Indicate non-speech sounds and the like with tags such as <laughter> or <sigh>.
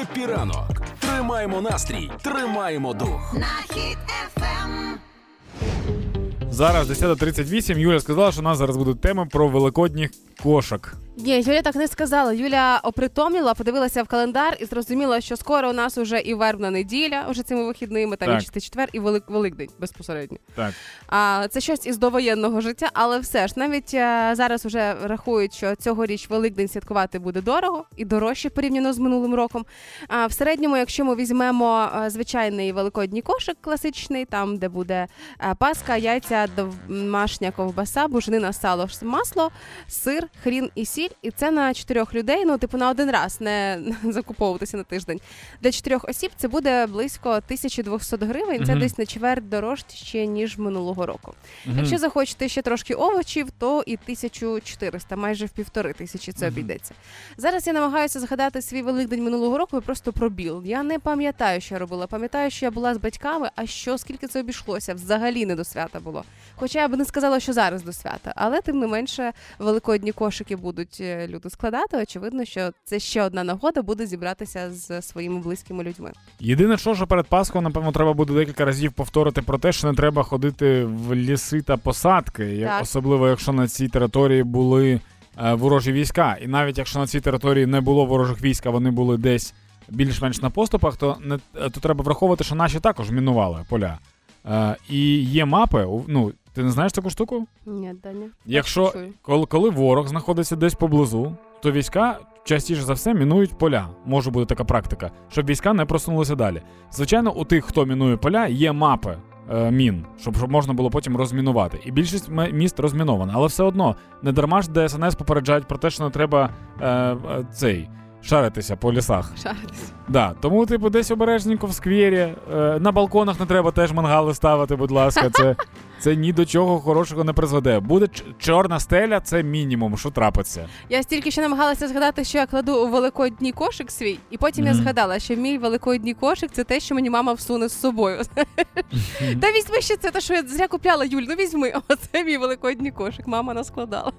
Хеппі ранок. Тримаємо настрій, тримаємо дух. Нахід ефем. Зараз 10.38. Юля сказала, що у нас зараз будуть теми про великодніх кошок. Ні, Юля так не сказала. Юля опритомніла, подивилася в календар і зрозуміла, що скоро у нас уже і вербна неділя, уже цими вихідними, там Так. і чистий четвер, і велик Великдень безпосередньо. Так. А це щось із довоєнного життя, але все ж навіть е, зараз вже рахують, що цьогоріч Великдень святкувати буде дорого і дорожче порівняно з минулим роком. А в середньому, якщо ми візьмемо е, звичайний великодній кошик класичний, там де буде е, паска, яйця, домашня ковбаса, буженина, сало, масло, сир, хрін і сіль. І це на чотирьох людей. Ну, типу, на один раз не <laughs> закуповуватися на тиждень. Для чотирьох осіб це буде близько 1200 гривень. Це Мгм. десь на чверть дорожче ніж минулого року. Мгм. Якщо захочете ще трошки овочів, то і 1400, майже в півтори тисячі це Мгм. обійдеться. Зараз я намагаюся згадати свій великдень минулого року і просто пробіл. Я не пам'ятаю, що я робила. Пам'ятаю, що я була з батьками, а що скільки це обійшлося, взагалі не до свята було. Хоча я б не сказала, що зараз до свята, але тим не менше великодні кошики будуть е, люди складати. Очевидно, що це ще одна нагода буде зібратися з своїми близькими людьми. Єдине, що, що перед Пасхою, напевно, треба буде декілька разів повторити про те, що не треба ходити в ліси та посадки, Так. особливо якщо на цій території були е, ворожі війська. І навіть якщо на цій території не було ворожих військ, а вони були десь більш-менш на поступах, то не е, то треба враховувати, що наші також мінували поля. Е, і є мапи. Ну, ти не знаєш таку штуку? Ні, Даня. Якщо коли, коли ворог знаходиться десь поблизу, то війська частіше за все мінують поля. Може бути така практика, щоб війська не просунулися далі. Звичайно, у тих, хто мінує поля, є мапи е, мін, щоб, щоб можна було потім розмінувати. І більшість міст розмінована, але все одно не дарма ж ДСНС попереджають про те, що не треба е, е, цей шаритися по лісах. Шаритись. Да, тому, типу, десь обережненько в сквері. Е, на балконах не треба теж мангали ставити, будь ласка. Це, <laughs> це ні до чого хорошого не призведе. Буде чорна стеля, це мінімум, що трапиться. Я стільки ще намагалася згадати, що я кладу у великодній кошик свій, і потім я згадала, що мій великодній кошик це те, що мені мама всуне з собою. <laughs> Та візьми ще це, те, що я зря купляла, Юль, ну візьми. Оце мій великодній кошик. Мама наскладала.